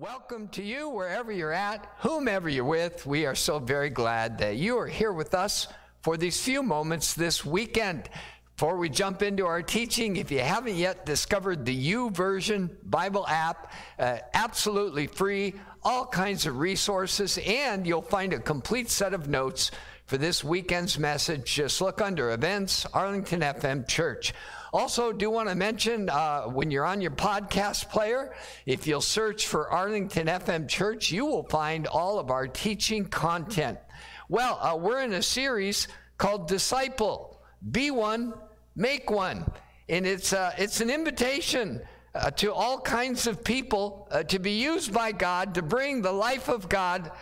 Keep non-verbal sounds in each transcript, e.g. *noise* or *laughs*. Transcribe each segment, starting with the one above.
Welcome to you wherever you're at, whomever you're with. We are so very glad that you are here with us for these few moments this weekend. Before we jump into our teaching, if you haven't yet discovered the YouVersion Bible app, uh, absolutely free, all kinds of resources, and you'll find a complete set of notes for this weekend's message. Just look under Events, Arlington FM Church. Also, do want to mention uh, when you're on your podcast player, if you'll search for Arlington FM Church, you will find all of our teaching content. Well, uh, we're in a series called Disciple. Be one, make one. And it's, uh, it's an invitation uh, to all kinds of people uh, to be used by God to bring the life of God,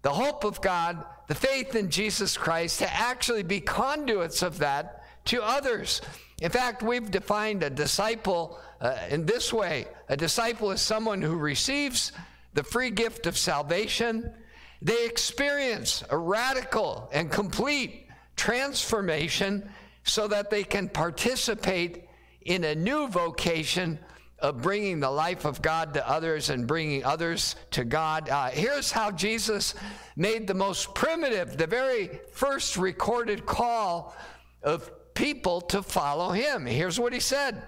the hope of God, the faith in Jesus Christ, to actually be conduits of that to others. In fact, we've defined a disciple uh, in this way a disciple is someone who receives the free gift of salvation. They experience a radical and complete transformation so that they can participate in a new vocation of bringing the life of God to others and bringing others to God. Uh, here's how Jesus made the most primitive, the very first recorded call of people to follow him. Here's what he said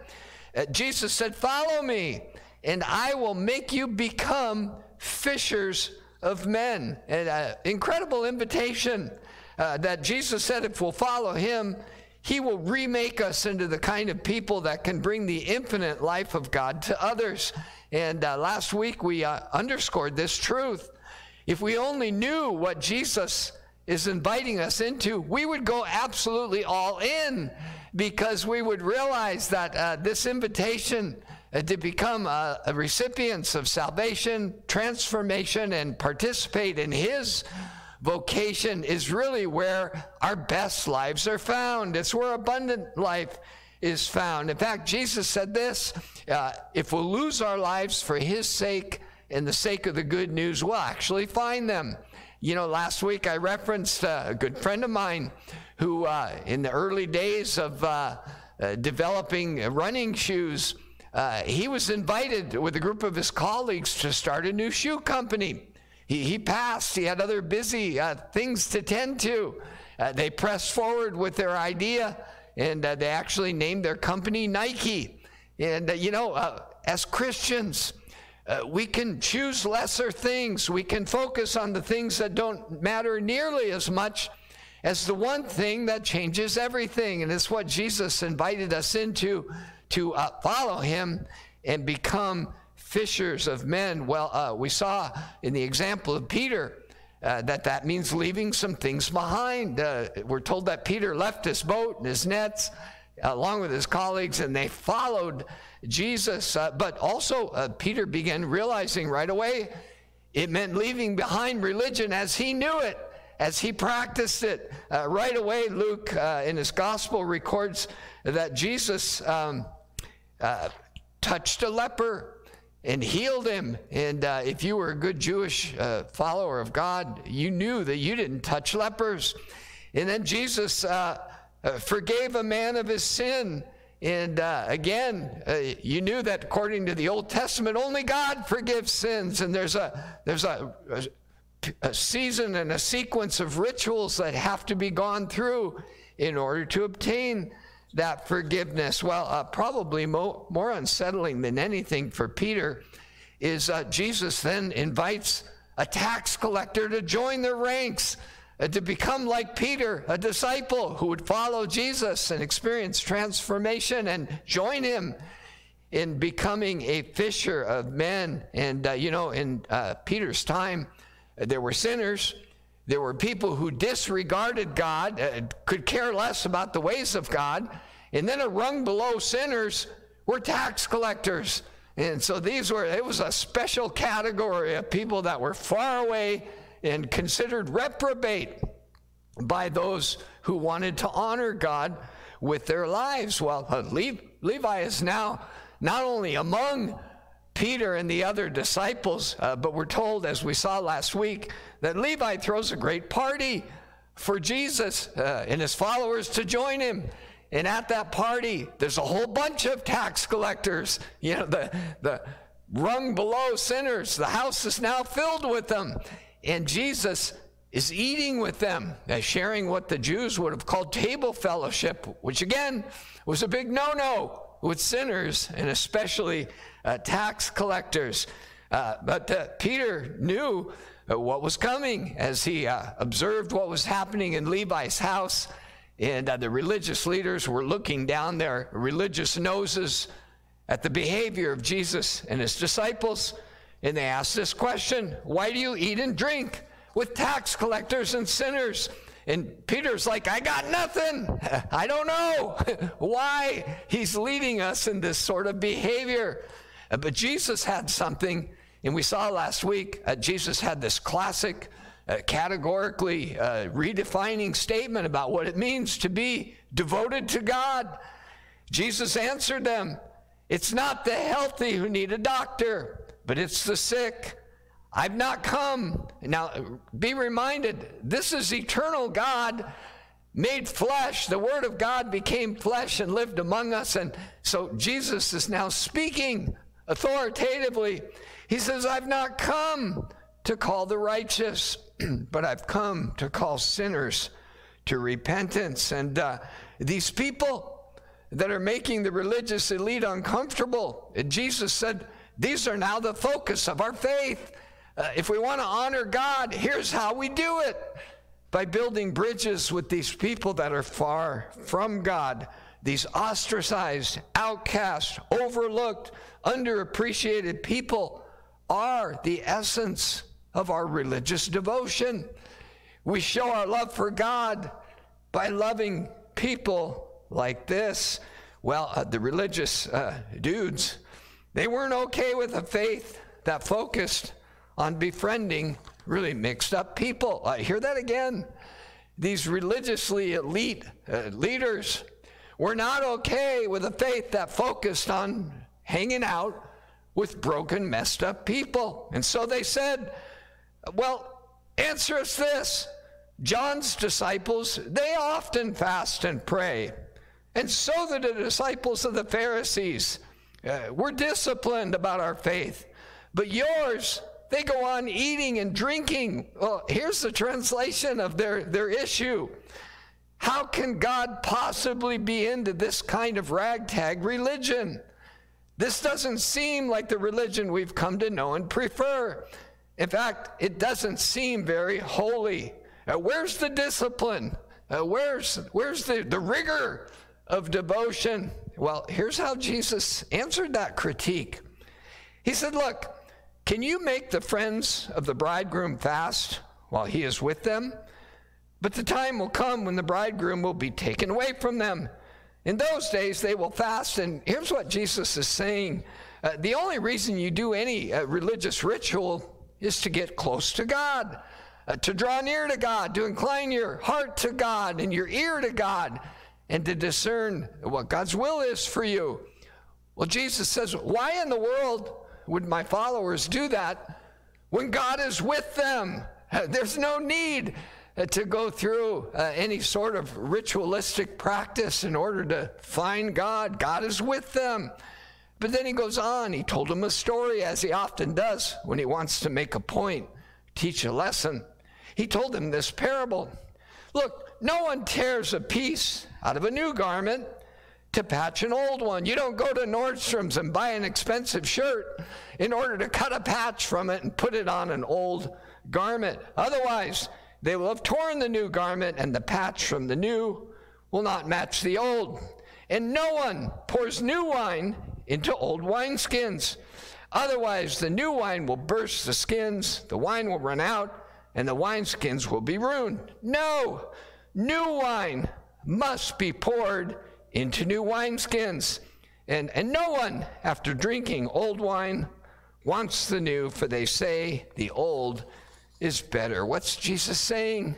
uh, Jesus said, Follow me, and I will make you become fishers of men. An uh, incredible invitation uh, that Jesus said, if we'll follow him, he will remake us into the kind of people that can bring the infinite life of God to others. And uh, last week we uh, underscored this truth. If we only knew what Jesus is inviting us into, we would go absolutely all in because we would realize that uh, this invitation uh, to become uh, recipients of salvation, transformation, and participate in His vocation is really where our best lives are found. It's where abundant life is found. In fact, Jesus said this uh, if we'll lose our lives for His sake and the sake of the good news, we'll actually find them. You know, last week I referenced uh, a good friend of mine who, uh, in the early days of uh, uh developing running shoes, uh, he was invited with a group of his colleagues to start a new shoe company. He, he passed, he had other busy uh, things to tend to. they pressed forward with their idea and they actually named their company Nike. And, you know, as Christians, uh, we can choose lesser things. We can focus on the things that don't matter nearly as much as the one thing that changes everything. And it's what Jesus invited us into to uh, follow him and become fishers of men. Well, uh, we saw in the example of Peter. Uh, that that means leaving some things behind. Uh, we're told that Peter left his boat and his nets along with his colleagues, and they followed Jesus. Uh, but also, uh, Peter began realizing right away it meant leaving behind religion as he knew it, as he practiced it. Uh, right away, Luke uh, in his gospel records that Jesus um, uh, touched a leper and healed him. And uh, if you were a good Jewish follower of God, you knew that you didn't touch lepers. And then Jesus uh, forgave a man of his sin. And uh, again, uh, you knew that according to the Old Testament, only God forgives sins. And there's a there's a, a, a season and a sequence of rituals that have to be gone through in order to obtain that forgiveness. Well, uh, probably mo- more unsettling than anything for Peter is uh, Jesus then invites a tax collector to join the ranks uh, to become like Peter, a disciple who would follow Jesus and experience transformation and join him in becoming a fisher of men. And, uh, you know, in uh, Peter's time, there were sinners. There were people who disregarded God, uh, could care less about the ways of God. And then a rung below sinners were tax collectors. And so these were, it was a special category of people that were far away and considered reprobate by those who wanted to honor God with their lives. Well, uh, Levi is now not only among Peter and the other disciples, uh, but we're told, as we saw last week, that Levi throws a great party for Jesus uh, and his followers to join him. And at that party, there's a whole bunch of tax collectors. You know, the, the, rung below sinners. The house is now filled with them. And Jesus is eating with them, uh, sharing what the Jews would have called table fellowship, which again was a big no no with sinners and especially uh, tax collectors. Uh, but uh, Peter knew uh, what was coming as he uh, observed what was happening in Levi's house. And the religious leaders were looking down their religious noses at the behavior of Jesus and his disciples. And they asked this question Why do you eat and drink with tax collectors and sinners? And Peter's like, I got nothing. *laughs* I don't know *laughs* why he's leading us in this sort of behavior. But Jesus had something, and we saw last week, uh, Jesus had this classic, uh, categorically uh, redefining statement about what it means to be devoted to God. Jesus answered them It's not the healthy who need a doctor, but it's the sick. I've not come. Now, be reminded, this is eternal God made flesh. The Word of God became flesh and lived among us. And so Jesus is now speaking authoritatively. He says, I've not come to call the righteous, *clears throat* but I've come to call sinners to repentance. And uh, these people that are making the religious elite uncomfortable, Jesus said, these are now the focus of our faith. Uh, if we want to honor God, here's how we do it by building bridges with these people that are far from God, these ostracized, outcast, overlooked, underappreciated people are the essence of our religious devotion. We show our love for God by loving people like this. Well, uh, the religious uh, dudes, they weren't okay with a faith that focused on befriending really mixed up people. I hear that again. These religiously elite uh, leaders were not okay with a faith that focused on hanging out with broken, messed up people. And so they said, Well, answer us this. John's disciples, they often fast and pray. And so did the disciples of the Pharisees. Uh, we're disciplined about our faith. But yours, they go on eating and drinking. Well, here's the translation of their, their issue. How can God possibly be into this kind of ragtag religion? This doesn't seem like the religion we've come to know and prefer. In fact, it doesn't seem very holy. Uh, where's the discipline? Uh, where's where's the, the rigor of devotion? Well, here's how Jesus answered that critique. He said, Look, can you make the friends of the bridegroom fast while he is with them? But the time will come when the bridegroom will be taken away from them. In those days, they will fast. And here's what Jesus is saying uh, the only reason you do any uh, religious ritual is to get close to God, uh, to draw near to God, to incline your heart to God and your ear to God, and to discern what God's will is for you. Well, Jesus says, Why in the world would my followers do that when God is with them? There's no need to go through uh, any sort of ritualistic practice in order to find God. God is with them. But then he goes on. He told them a story, as he often does when he wants to make a point, teach a lesson. He told them this parable Look, no one tears a piece out of a new garment to patch an old one. You don't go to Nordstrom's and buy an expensive shirt in order to cut a patch from it and put it on an old garment. Otherwise, they will have torn the new garment, and the patch from the new will not match the old. And no one pours new wine into old wineskins. Otherwise, the new wine will burst the skins, the wine will run out, and the wineskins will be ruined. No, new wine must be poured into new wineskins. And, and no one, after drinking old wine, wants the new, for they say the old is better. What's Jesus saying?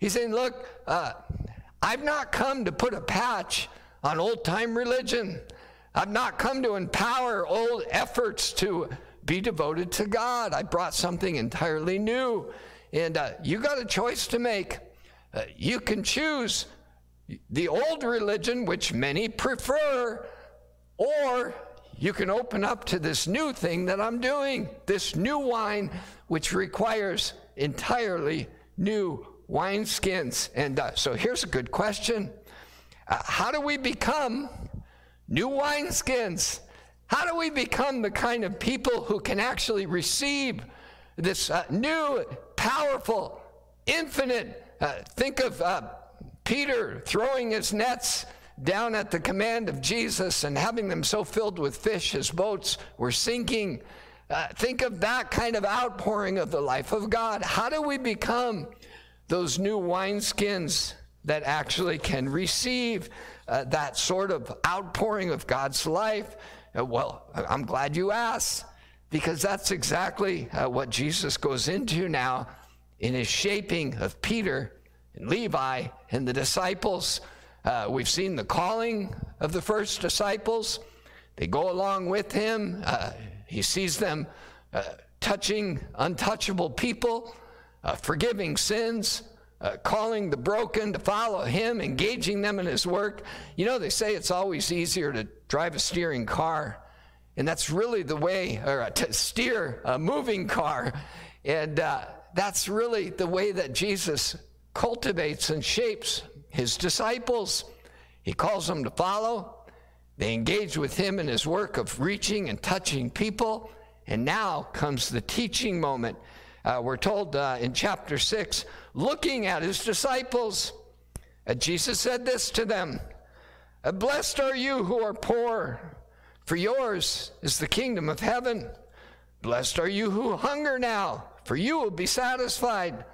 He's saying, Look, uh, I've not come to put a patch on old time religion. I've not come to empower old efforts to be devoted to God. I brought something entirely new. And uh, you got a choice to make. Uh, you can choose the old religion, which many prefer, or you can open up to this new thing that I'm doing, this new wine, which requires entirely new wineskins. And uh, so here's a good question uh, How do we become new wineskins? How do we become the kind of people who can actually receive this uh, new, powerful, infinite? Uh, think of uh, Peter throwing his nets down at the command of Jesus and having them so filled with fish his boats were sinking. Uh, think of that kind of outpouring of the life of God. How do we become those new wineskins that actually can receive uh, that sort of outpouring of God's life? Uh, well, I'm glad you asked because that's exactly uh, what Jesus goes into now in his shaping of Peter and Levi and the disciples. Uh, we've seen the calling of the first disciples. They go along with him. Uh, he sees them uh, touching untouchable people, forgiving sins, uh, calling the broken to follow him, engaging them in his work. You know, they say it's always easier to drive a steering car, and that's really the way, or uh, to steer a moving car. And that's really the way that Jesus cultivates and shapes his disciples. He calls them to follow. They engage with him in his work of reaching and touching people. And now comes the teaching moment. Uh, we're told uh, in chapter 6, looking at his disciples, uh, Jesus said this to them uh, Blessed are you who are poor, for yours is the kingdom of heaven. Blessed are you who hunger now, for you will be satisfied.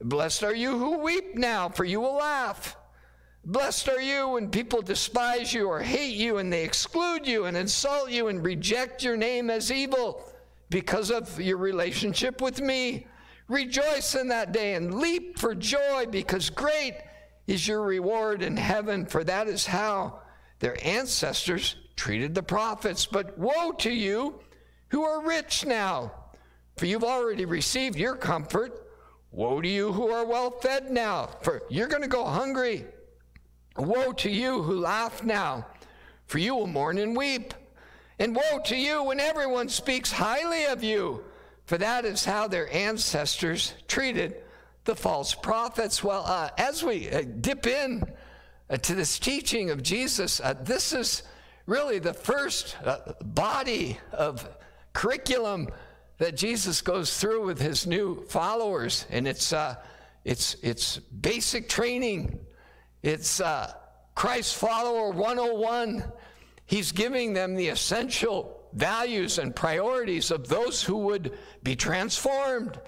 Blessed are you who weep now, for you will laugh. Blessed are you when people despise you or hate you and they exclude you and insult you and reject your name as evil because of your relationship with me. Rejoice in that day and leap for joy because great is your reward in heaven, for that is how their ancestors treated the prophets. But woe to you who are rich now, for you've already received your comfort. Woe to you who are well fed now, for you're going to go hungry. Woe to you who laugh now, for you will mourn and weep. And woe to you when everyone speaks highly of you, for that is how their ancestors treated the false prophets. Well, uh, as we uh, dip in uh, to this teaching of Jesus, uh, this is really the first uh, body of curriculum that Jesus goes through with his new followers, and it's uh, it's it's basic training. It's Christ follower 101. He's giving them the essential values and priorities of those who would be transformed,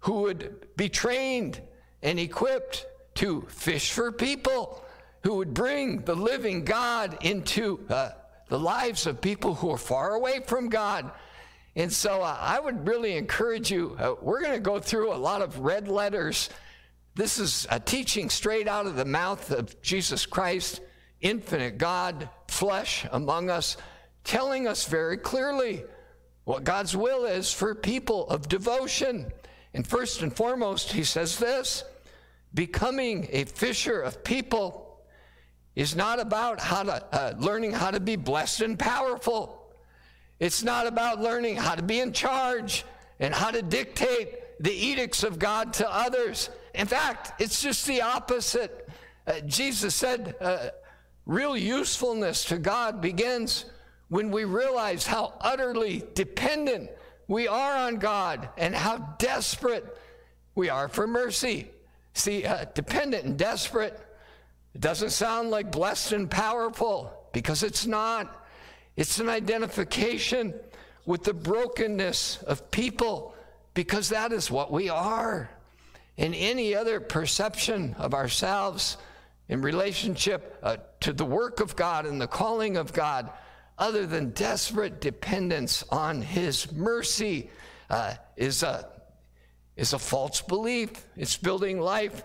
who would be trained and equipped to fish for people, who would bring the living God into uh, the lives of people who are far away from God and so uh, I would really encourage you. Uh, we're going to go through a lot of red letters. This is a teaching straight out of the mouth of Jesus Christ, infinite God, flesh among us, telling us very clearly what God's will is for people of devotion. And first and foremost, he says this becoming a fisher of people is not about how to, uh, learning how to be blessed and powerful. It's not about learning how to be in charge and how to dictate the edicts of God to others. In fact, it's just the opposite. Uh, Jesus said, uh, real usefulness to God begins when we realize how utterly dependent we are on God and how desperate we are for mercy. See, uh, dependent and desperate, it doesn't sound like blessed and powerful because it's not. It's an identification with the brokenness of people because that is what we are. And any other perception of ourselves in relationship uh, to the work of God and the calling of God, other than desperate dependence on His mercy, uh, is, a, is a false belief. It's building life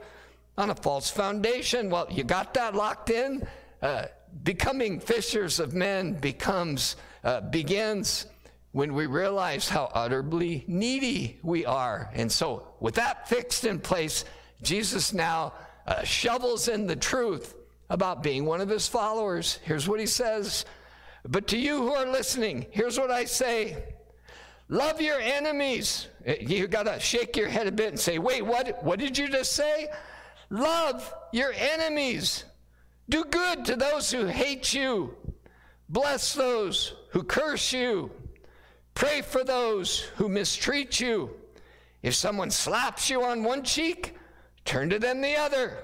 on a false foundation. Well, you got that locked in? Uh, becoming fishers of men becomes uh, begins when we realize how utterly needy we are. And so, with that fixed in place, Jesus now uh, shovels in the truth about being one of his followers. Here's what he says But to you who are listening, here's what I say Love your enemies. You got to shake your head a bit and say, wait, what, what did you just say? Love your enemies. Do good to those who hate you. Bless those who curse you. Pray for those who mistreat you. If someone slaps you on one cheek, turn to them the other.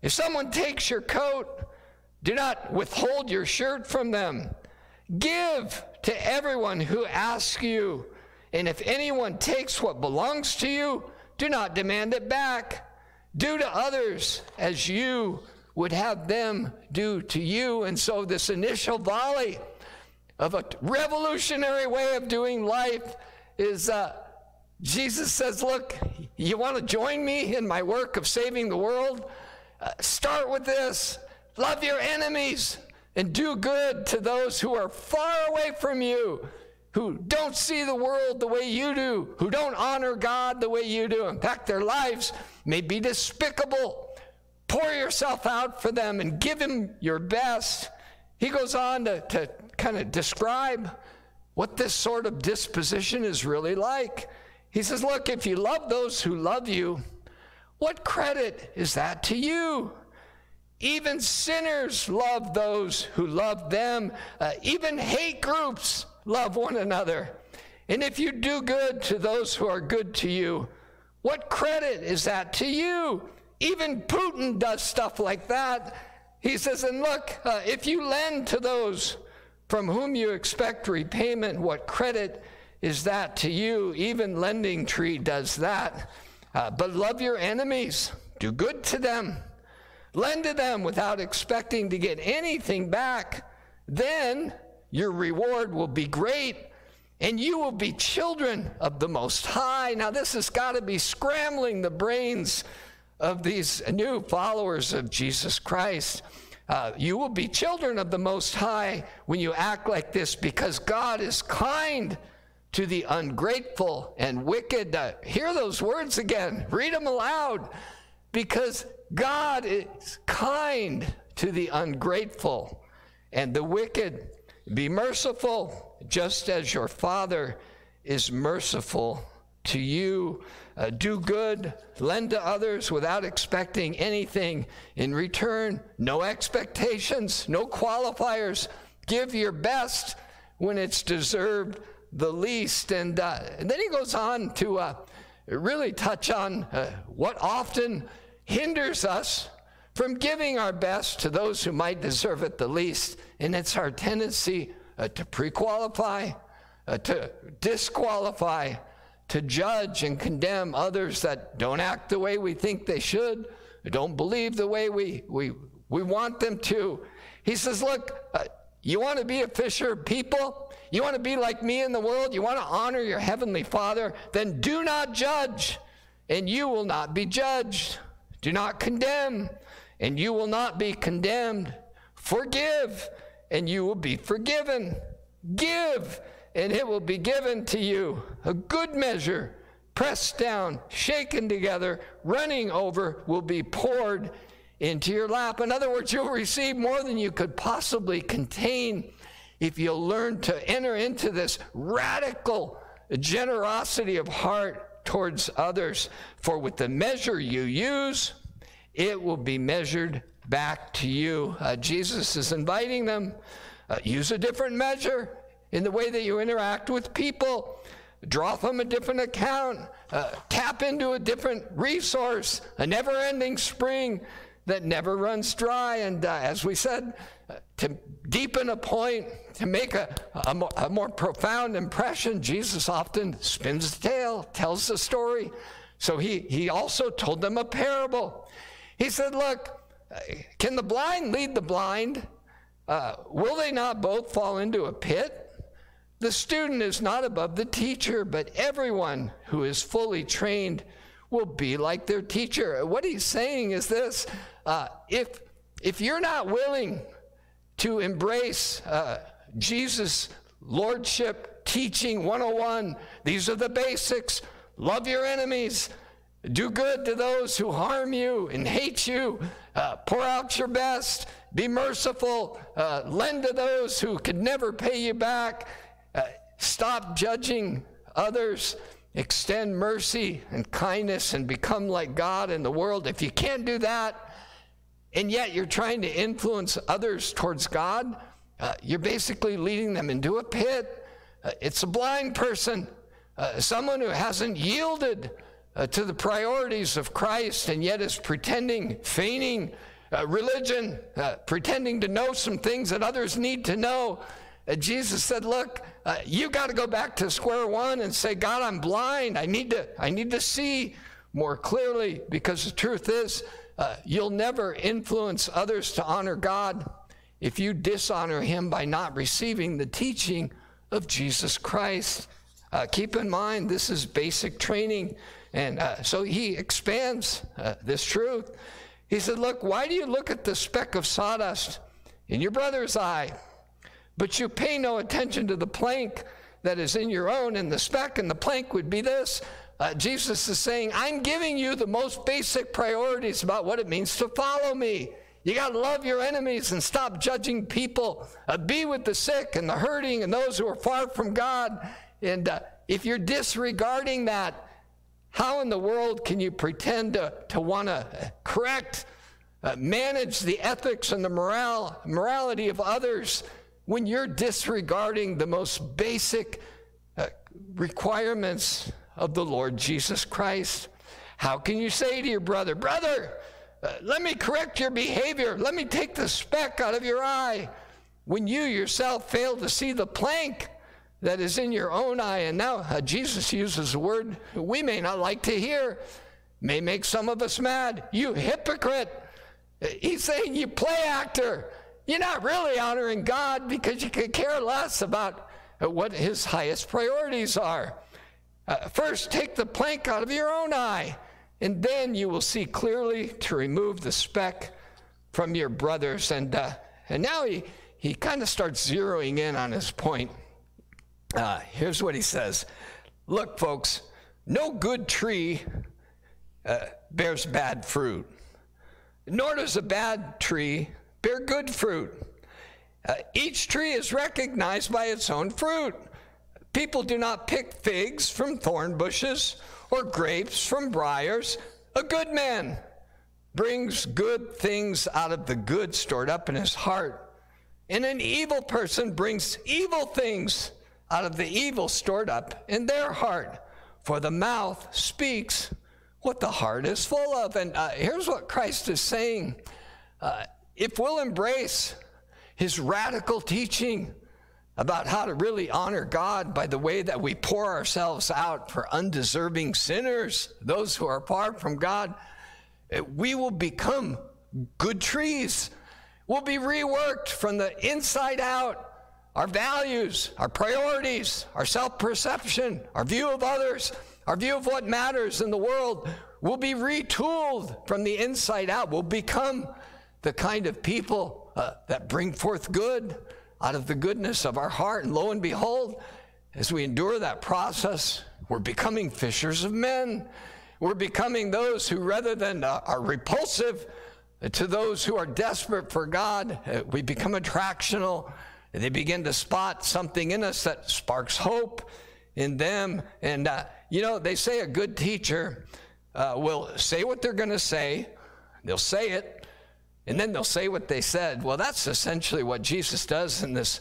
If someone takes your coat, do not withhold your shirt from them. Give to everyone who asks you. And if anyone takes what belongs to you, do not demand it back. Do to others as you would have them do to you. And so, this initial volley of a revolutionary way of doing life is uh, Jesus says, Look, you want to join me in my work of saving the world? Uh, start with this love your enemies and do good to those who are far away from you who don't see the world the way you do, who don't honor God the way you do. In fact, their lives may be despicable. Pour yourself out for them and give them your best. He goes on to, to kind of describe what this sort of disposition is really like. He says, Look, if you love those who love you, what credit is that to you? Even sinners love those who love them. Uh, even hate groups love one another. And if you do good to those who are good to you, what credit is that to you? Even Putin does stuff like that. He says, and look, uh, if you lend to those from whom you expect repayment, what credit is that to you? Even Lending Tree does that. Uh, but love your enemies, do good to them, lend to them without expecting to get anything back. Then your reward will be great, and you will be children of the Most High. Now, this has got to be scrambling the brains of these new followers of Jesus Christ. Uh, you will be children of the Most High when you act like this because God is kind to the ungrateful and wicked. Uh, hear those words again, read them aloud because God is kind to the ungrateful and the wicked. Be merciful, just as your Father is merciful to you. Uh, do good, lend to others without expecting anything in return. No expectations, no qualifiers. Give your best when it's deserved the least. And, uh, and then he goes on to uh, really touch on uh, what often hinders us from giving our best to those who might deserve it the least. And it's our tendency uh, to pre qualify, uh, to disqualify, to judge and condemn others that don't act the way we think they should, don't believe the way we, we, we want them to. He says, Look, uh, you want to be a fisher of people? You want to be like me in the world? You want to honor your heavenly Father? Then do not judge, and you will not be judged. Do not condemn, and you will not be condemned. Forgive, and you will be forgiven. Give, and it will be given to you. A good measure, pressed down, shaken together, running over, will be poured into your lap. In other words, you'll receive more than you could possibly contain if you'll learn to enter into this radical generosity of heart towards others. For with the measure you use, it will be measured back to you. Uh, Jesus is inviting them uh, use a different measure in the way that you interact with people. Draw from a different account. Uh, tap into a different resource, a never ending spring that never runs dry. And uh, as we said, uh, to deepen a point, to make a, a, more, a more profound impression, Jesus often spins the tale, tells the story. So he, he also told them a parable. He said, Look, can the blind lead the blind? Uh, will they not both fall into a pit? The student is not above the teacher, but everyone who is fully trained will be like their teacher. What he's saying is this uh, if, if you're not willing to embrace uh, Jesus' lordship teaching 101, these are the basics. Love your enemies, do good to those who harm you and hate you, uh, pour out your best, be merciful, uh, lend to those who could never pay you back, uh, stop judging others, extend mercy and kindness, and become like God in the world. If you can't do that, and yet you're trying to influence others towards God, uh, you're basically leading them into a pit. Uh, it's a blind person, uh, someone who hasn't yielded uh, to the priorities of Christ and yet is pretending, feigning uh, religion, uh, pretending to know some things that others need to know. Jesus said, "Look, you got to go back to square one and say, God, I'm blind. I need to, I need to see more clearly because the truth is." Uh, you'll never influence others to honor God if you dishonor Him by not receiving the teaching of Jesus Christ. Uh, keep in mind, this is basic training. And uh, so he expands uh, this truth. He said, Look, why do you look at the speck of sawdust in your brother's eye, but you pay no attention to the plank that is in your own? And the speck and the plank would be this uh, Jesus is saying, I'm giving you the most basic priorities about what it means to follow me. You got to love your enemies and stop judging people. Uh, be with the sick and the hurting and those who are far from God. And uh, if you're disregarding that, how in the world can you pretend to, to want to correct, uh, manage the ethics and the moral, morality of others when you're disregarding the most basic uh, requirements of the Lord Jesus Christ. How can you say to your brother, Brother, uh, let me correct your behavior, let me take the speck out of your eye, when you yourself fail to see the plank that is in your own eye? And now uh, Jesus uses a word we may not like to hear, may make some of us mad. You hypocrite. He's saying, You play actor. You're not really honoring God because you could care less about what his highest priorities are. Uh, first, take the plank out of your own eye, and then you will see clearly to remove the speck from your brothers. And, uh, and now he, he kind of starts zeroing in on his point. Uh, here's what he says Look, folks, no good tree uh, bears bad fruit, nor does a bad tree bear good fruit. Uh, each tree is recognized by its own fruit. People do not pick figs from thorn bushes or grapes from briars. A good man brings good things out of the good stored up in his heart. And an evil person brings evil things out of the evil stored up in their heart. For the mouth speaks what the heart is full of. And uh, here's what Christ is saying uh, if we'll embrace his radical teaching, about how to really honor God by the way that we pour ourselves out for undeserving sinners, those who are far from God, eh, we will become good trees. We'll be reworked from the inside out. Our values, our priorities, our self perception, our view of others, our view of what matters in the world will be retooled from the inside out. We'll become the kind of people uh, that bring forth good out of the goodness of our heart. And lo and behold, as we endure that process, we're becoming fishers of men. We're becoming those who, rather than uh, are repulsive to those who are desperate for God, uh, we become attractional. They begin to spot something in us that sparks hope in them. And, uh, you know, they say a good teacher uh, will say what they're going to say, they'll say it, and then they'll say what they said. Well, that's essentially what Jesus does in this,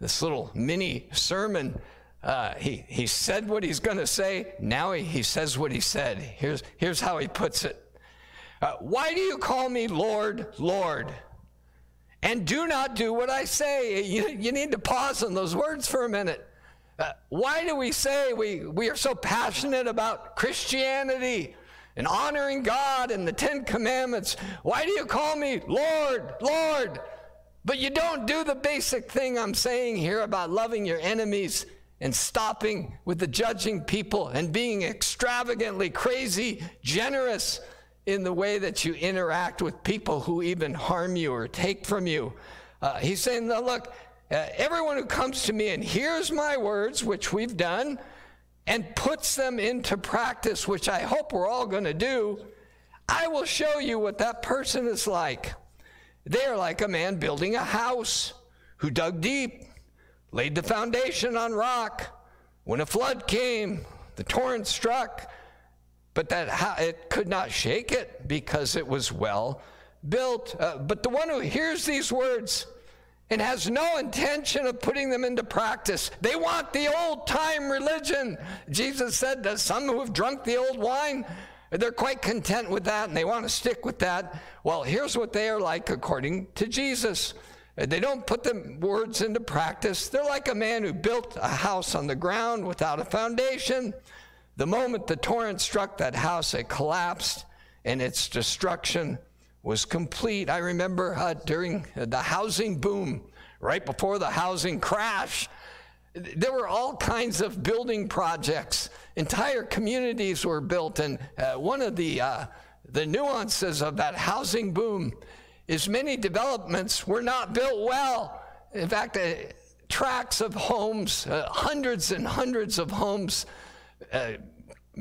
this little mini sermon. Uh, he, he said what he's going to say. Now he, he says what he said. Here's, here's how he puts it uh, Why do you call me Lord, Lord? And do not do what I say. You, you need to pause on those words for a minute. Uh, why do we say we, we are so passionate about Christianity? And honoring God and the Ten Commandments. Why do you call me Lord, Lord? But you don't do the basic thing I'm saying here about loving your enemies and stopping with the judging people and being extravagantly crazy, generous in the way that you interact with people who even harm you or take from you. Uh, he's saying, look, uh, everyone who comes to me and hears my words, which we've done, and puts them into practice, which I hope we're all going to do, I will show you what that person is like. They are like a man building a house who dug deep, laid the foundation on rock. When a flood came, the torrent struck, but that it could not shake it because it was well built. Uh, but the one who hears these words and has no intention of putting them into practice, they want the old time religion. Jesus said that some who have drunk the old wine, they're quite content with that and they want to stick with that. Well, here's what they are like according to Jesus. They don't put the words into practice. They're like a man who built a house on the ground without a foundation. The moment the torrent struck that house, it collapsed and its destruction was complete. I remember uh, during the housing boom, right before the housing crash, there were all kinds of building projects. Entire communities were built, and uh, one of the uh, the nuances of that housing boom is many developments were not built well. In fact, uh, tracts of homes, uh, hundreds and hundreds of homes, uh,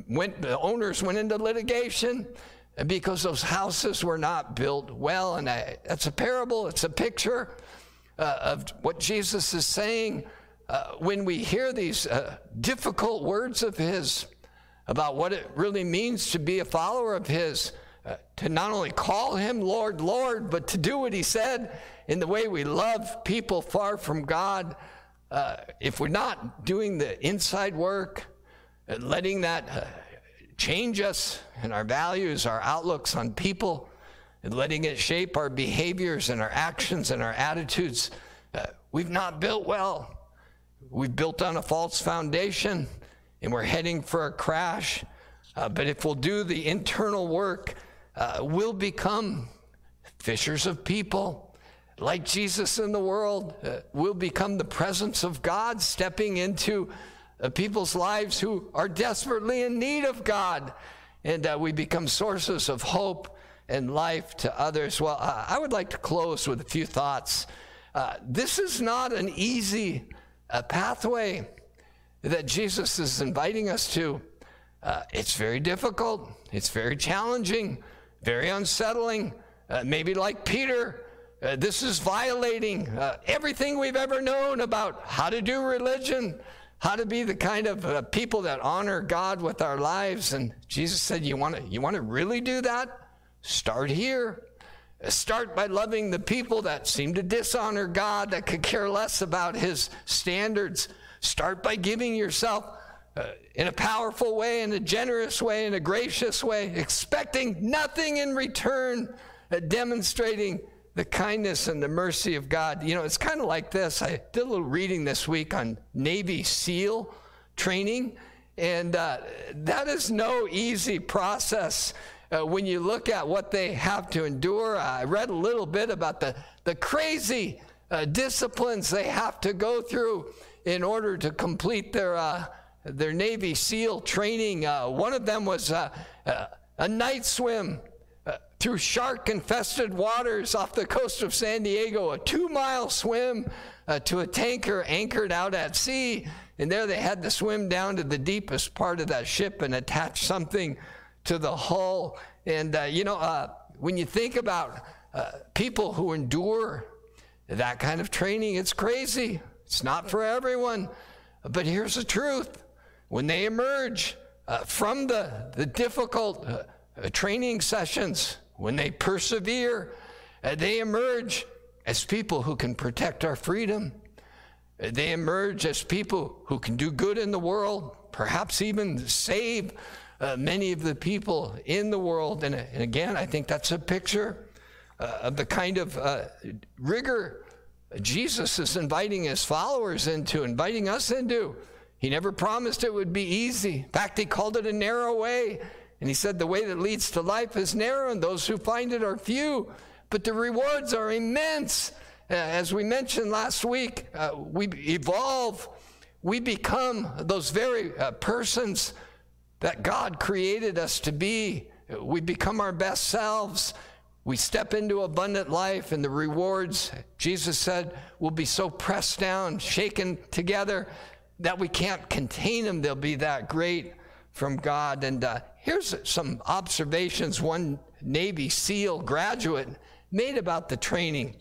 went, the owners went into litigation because those houses were not built well. And I, that's a parable, it's a picture uh, of what Jesus is saying uh, when we hear these uh, difficult words of His about what it really means to be a follower of His. Uh, to not only call him Lord, Lord, but to do what he said in the way we love people far from God. Uh, if we're not doing the inside work, uh, letting that uh, change us and our values, our outlooks on people, and letting it shape our behaviors and our actions and our attitudes, uh, we've not built well. We've built on a false foundation and we're heading for a crash. Uh, but if we'll do the internal work, uh, will become fishers of people. Like Jesus in the world, uh, will become the presence of God stepping into uh, people's lives who are desperately in need of God. And uh, we become sources of hope and life to others. Well, I would like to close with a few thoughts. Uh, this is not an easy uh, pathway that Jesus is inviting us to. Uh, it's very difficult, it's very challenging very unsettling. Uh, maybe like Peter, uh, this is violating uh, everything we've ever known about how to do religion, how to be the kind of uh, people that honor God with our lives. And Jesus said, "You want to you want to really do that? Start here. Start by loving the people that seem to dishonor God, that could care less about His standards. Start by giving yourself." Uh, in a powerful way, in a generous way, in a gracious way, expecting nothing in return, uh, demonstrating the kindness and the mercy of God. You know, it's kind of like this. I did a little reading this week on Navy SEAL training, and uh, that is no easy process. Uh, when you look at what they have to endure, I read a little bit about the, the crazy uh, disciplines they have to go through in order to complete their uh, their Navy SEAL training. Uh, one of them was uh, a night swim through shark infested waters off the coast of San Diego, a two mile swim uh, to a tanker anchored out at sea. And there they had to swim down to the deepest part of that ship and attach something to the hull. And, uh, you know, when you think about people who endure that kind of training, it's crazy. It's not for everyone. But here's the truth when they emerge uh, from the, the difficult uh, uh, training sessions, when they persevere, uh, they emerge as people who can protect our freedom. Uh, they emerge as people who can do good in the world, perhaps even save uh, many of the people in the world. And, and again, I think that's a picture of the kind of rigor Jesus is inviting his followers into, inviting us into. He never promised it would be easy. In fact, he called it a narrow way. And he said, The way that leads to life is narrow, and those who find it are few. But the rewards are immense. Uh, as we mentioned last week, uh, we evolve, we become those very uh, persons that God created us to be. We become our best selves. We step into abundant life, and the rewards, Jesus said, will be so pressed down, shaken together that we can't contain them. They'll be that great from God. And uh, here's some observations one Navy SEAL graduate made about the training.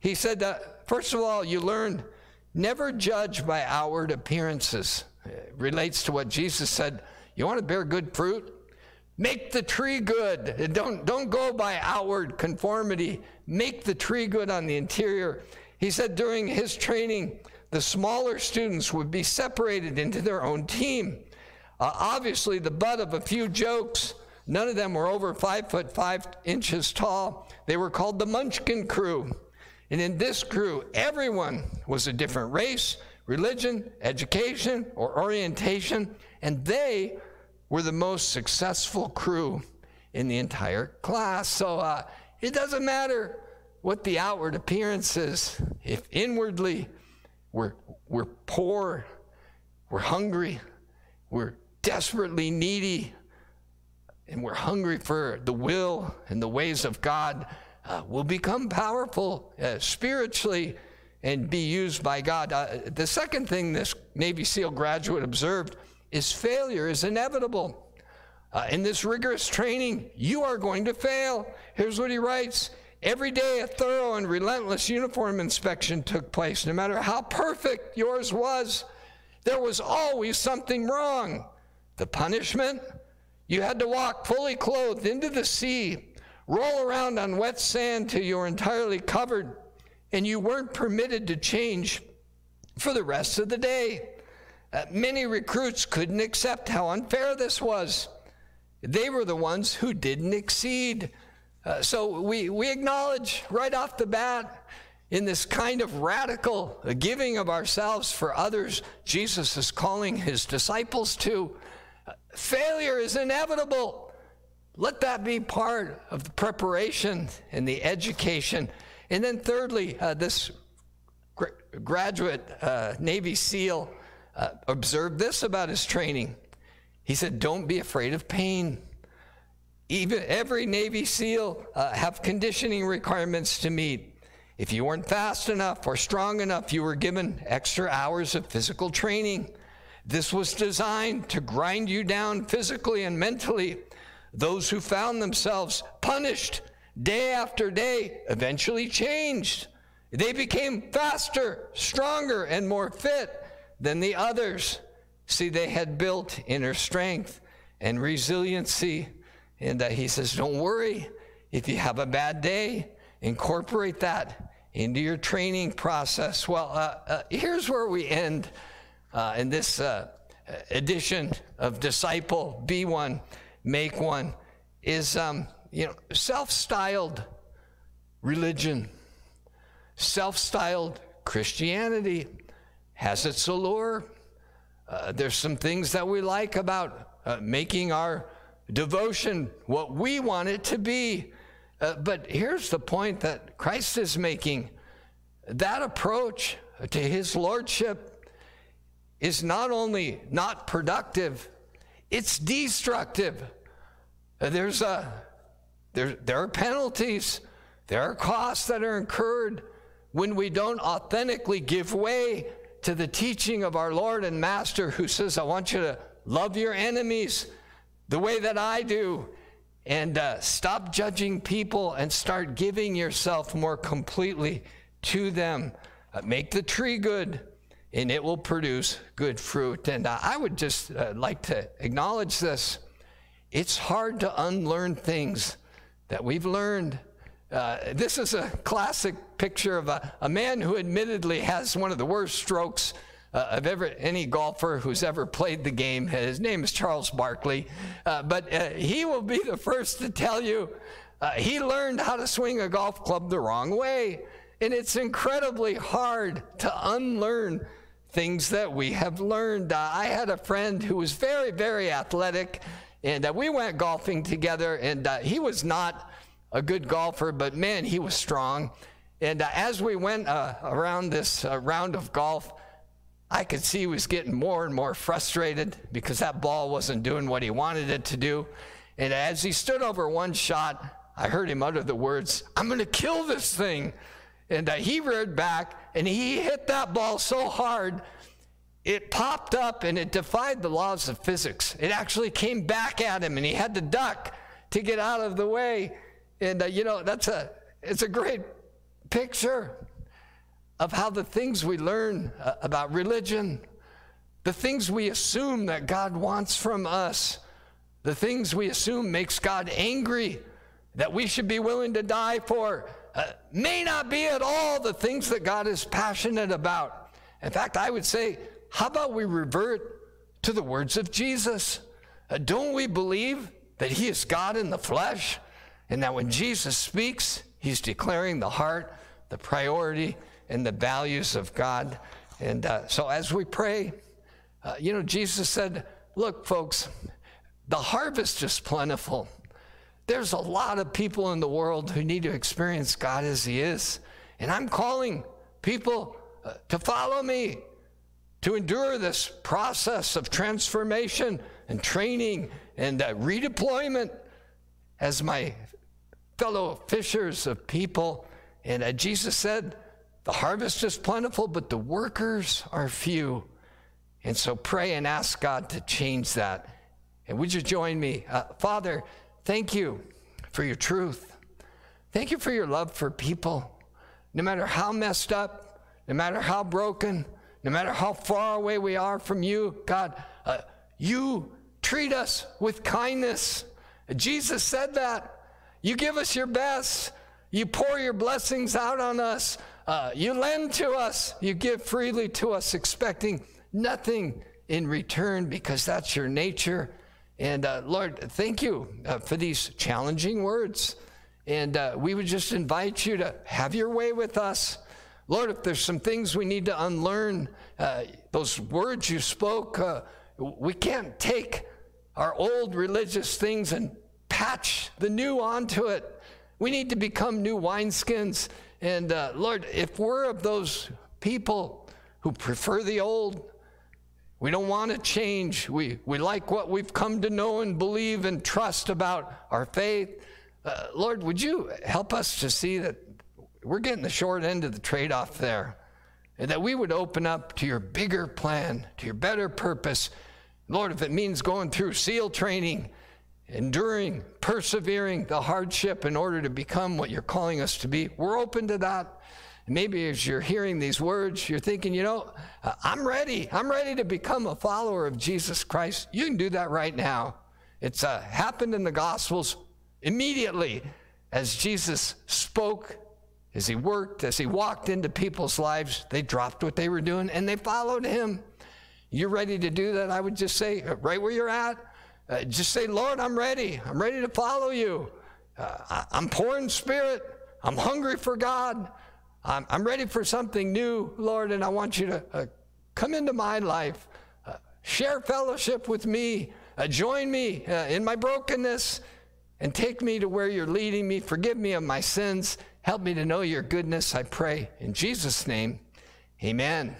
He said that, first of all, you learn never judge by outward appearances. It relates to what Jesus said. You want to bear good fruit? Make the tree good. Don't, don't go by outward conformity. Make the tree good on the interior. He said during his training, the smaller students would be separated into their own team. Uh, obviously, the butt of a few jokes. None of them were over five foot five inches tall. They were called the Munchkin Crew. And in this crew, everyone was a different race, religion, education, or orientation, and they were the most successful crew in the entire class. So uh, it doesn't matter what the outward appearance is, if inwardly we're, we're poor, we're hungry, we're desperately needy, and we're hungry for the will and the ways of God, uh, we'll become powerful uh, spiritually and be used by God. Uh, the second thing this Navy SEAL graduate observed is failure is inevitable. Uh, in this rigorous training, you are going to fail. Here's what he writes Every day, a thorough and relentless uniform inspection took place. No matter how perfect yours was, there was always something wrong. The punishment? You had to walk fully clothed into the sea, roll around on wet sand till you were entirely covered, and you weren't permitted to change for the rest of the day. Uh, many recruits couldn't accept how unfair this was. They were the ones who didn't exceed. Uh, so we, we acknowledge right off the bat in this kind of radical giving of ourselves for others, Jesus is calling his disciples to. Failure is inevitable. Let that be part of the preparation and the education. And then, thirdly, uh, this gr- graduate uh, Navy SEAL uh, observed this about his training. He said, Don't be afraid of pain. Even every Navy SEAL uh, have conditioning requirements to meet. If you weren't fast enough or strong enough, you were given extra hours of physical training. This was designed to grind you down physically and mentally. Those who found themselves punished day after day eventually changed. They became faster, stronger, and more fit than the others. See, they had built inner strength and resiliency. And uh, he says, Don't worry. If you have a bad day, incorporate that into your training process. Well, uh, uh, here's where we end uh, in this uh, edition of Disciple Be One, Make One, is um, you know self-styled religion, self-styled Christianity has its allure. Uh, there's some things that we like about uh, making our devotion what we want it to be. Uh, but here's the point that Christ is making that approach to his lordship is not only not productive, it's destructive. Uh, there's a, there, there are penalties, there are costs that are incurred when we don't authentically give way to the teaching of our Lord and Master who says, I want you to love your enemies the way that I do and uh, stop judging people and start giving yourself more completely to them. Uh, make the tree good and it will produce good fruit. And uh, I would just uh, like to acknowledge this. It's hard to unlearn things that we've learned uh, this is a classic picture of a, a, man who admittedly has one of the worst strokes uh, of ever any golfer who's ever played the game. His name is Charles Barkley, uh, but uh, he will be the first to tell you he learned how to swing a golf club the wrong way, and it's incredibly hard to unlearn things that we have learned. I had a friend who was very, very athletic, and we went golfing together, and he was not a good golfer, but man, he was strong. And uh, as we went uh, around this uh, round of golf, I could see he was getting more and more frustrated because that ball wasn't doing what he wanted it to do. And as he stood over one shot, I heard him utter the words, I'm going to kill this thing. And uh, he reared back and he hit that ball so hard, it popped up and it defied the laws of physics. It actually came back at him and he had to duck to get out of the way. And, uh, you know, that's a, it's a great picture of how the things we learn uh, about religion, the things we assume that God wants from us, the things we assume makes God angry, that we should be willing to die for, uh, may not be at all the things that God is passionate about. In fact, I would say, how about we revert to the words of Jesus? Uh, don't we believe that He is God in the flesh? And that when Jesus speaks, He's declaring the heart, the priority, and the values of God. And uh, so as we pray, uh, you know, Jesus said, Look, folks, the harvest is plentiful. There's a lot of people in the world who need to experience God as He is. And I'm calling people uh, to follow me, to endure this process of transformation and training and uh, redeployment as my fellow fishers of people. And uh, Jesus said, The harvest is plentiful, but the workers are few. And so pray and ask God to change that. And would you join me? Uh, Father, thank you for your truth. Thank you for your love for people. No matter how messed up, no matter how broken, no matter how far away we are from you, God, uh, you treat us with kindness. Jesus said that. You give us your best. You pour your blessings out on us. Uh, you lend to us. You give freely to us, expecting nothing in return because that's your nature. And uh, Lord, thank you uh, for these challenging words. And uh, we would just invite you to have your way with us. Lord, if there's some things we need to unlearn, uh, those words you spoke, uh, we can't take our old religious things and patch the new onto it. We need to become new wineskins. And uh, Lord, if we're of those people who prefer the old, we don't want to change. We, we like what we've come to know and believe and trust about our faith. Uh, Lord, would you help us to see that we're getting the short end of the trade off there? And that we would open up to your bigger plan, to your better purpose. Lord, if it means going through SEAL training, enduring, persevering the hardship in order to become what you're calling us to be, we're open to that. Maybe as you're hearing these words, you're thinking, you know, I'm ready. I'm ready to become a follower of Jesus Christ. You can do that right now. It's uh, happened in the Gospels immediately as Jesus spoke, as he worked, as he walked into people's lives. They dropped what they were doing and they followed him. You're ready to do that? I would just say, uh, right where you're at, uh, just say, Lord, I'm ready. I'm ready to follow you. Uh, I, I'm poor in spirit. I'm hungry for God. I'm, I'm ready for something new, Lord, and I want you to uh, come into my life, uh, share fellowship with me, uh, join me uh, in my brokenness, and take me to where you're leading me. Forgive me of my sins. Help me to know your goodness, I pray. In Jesus' name, amen.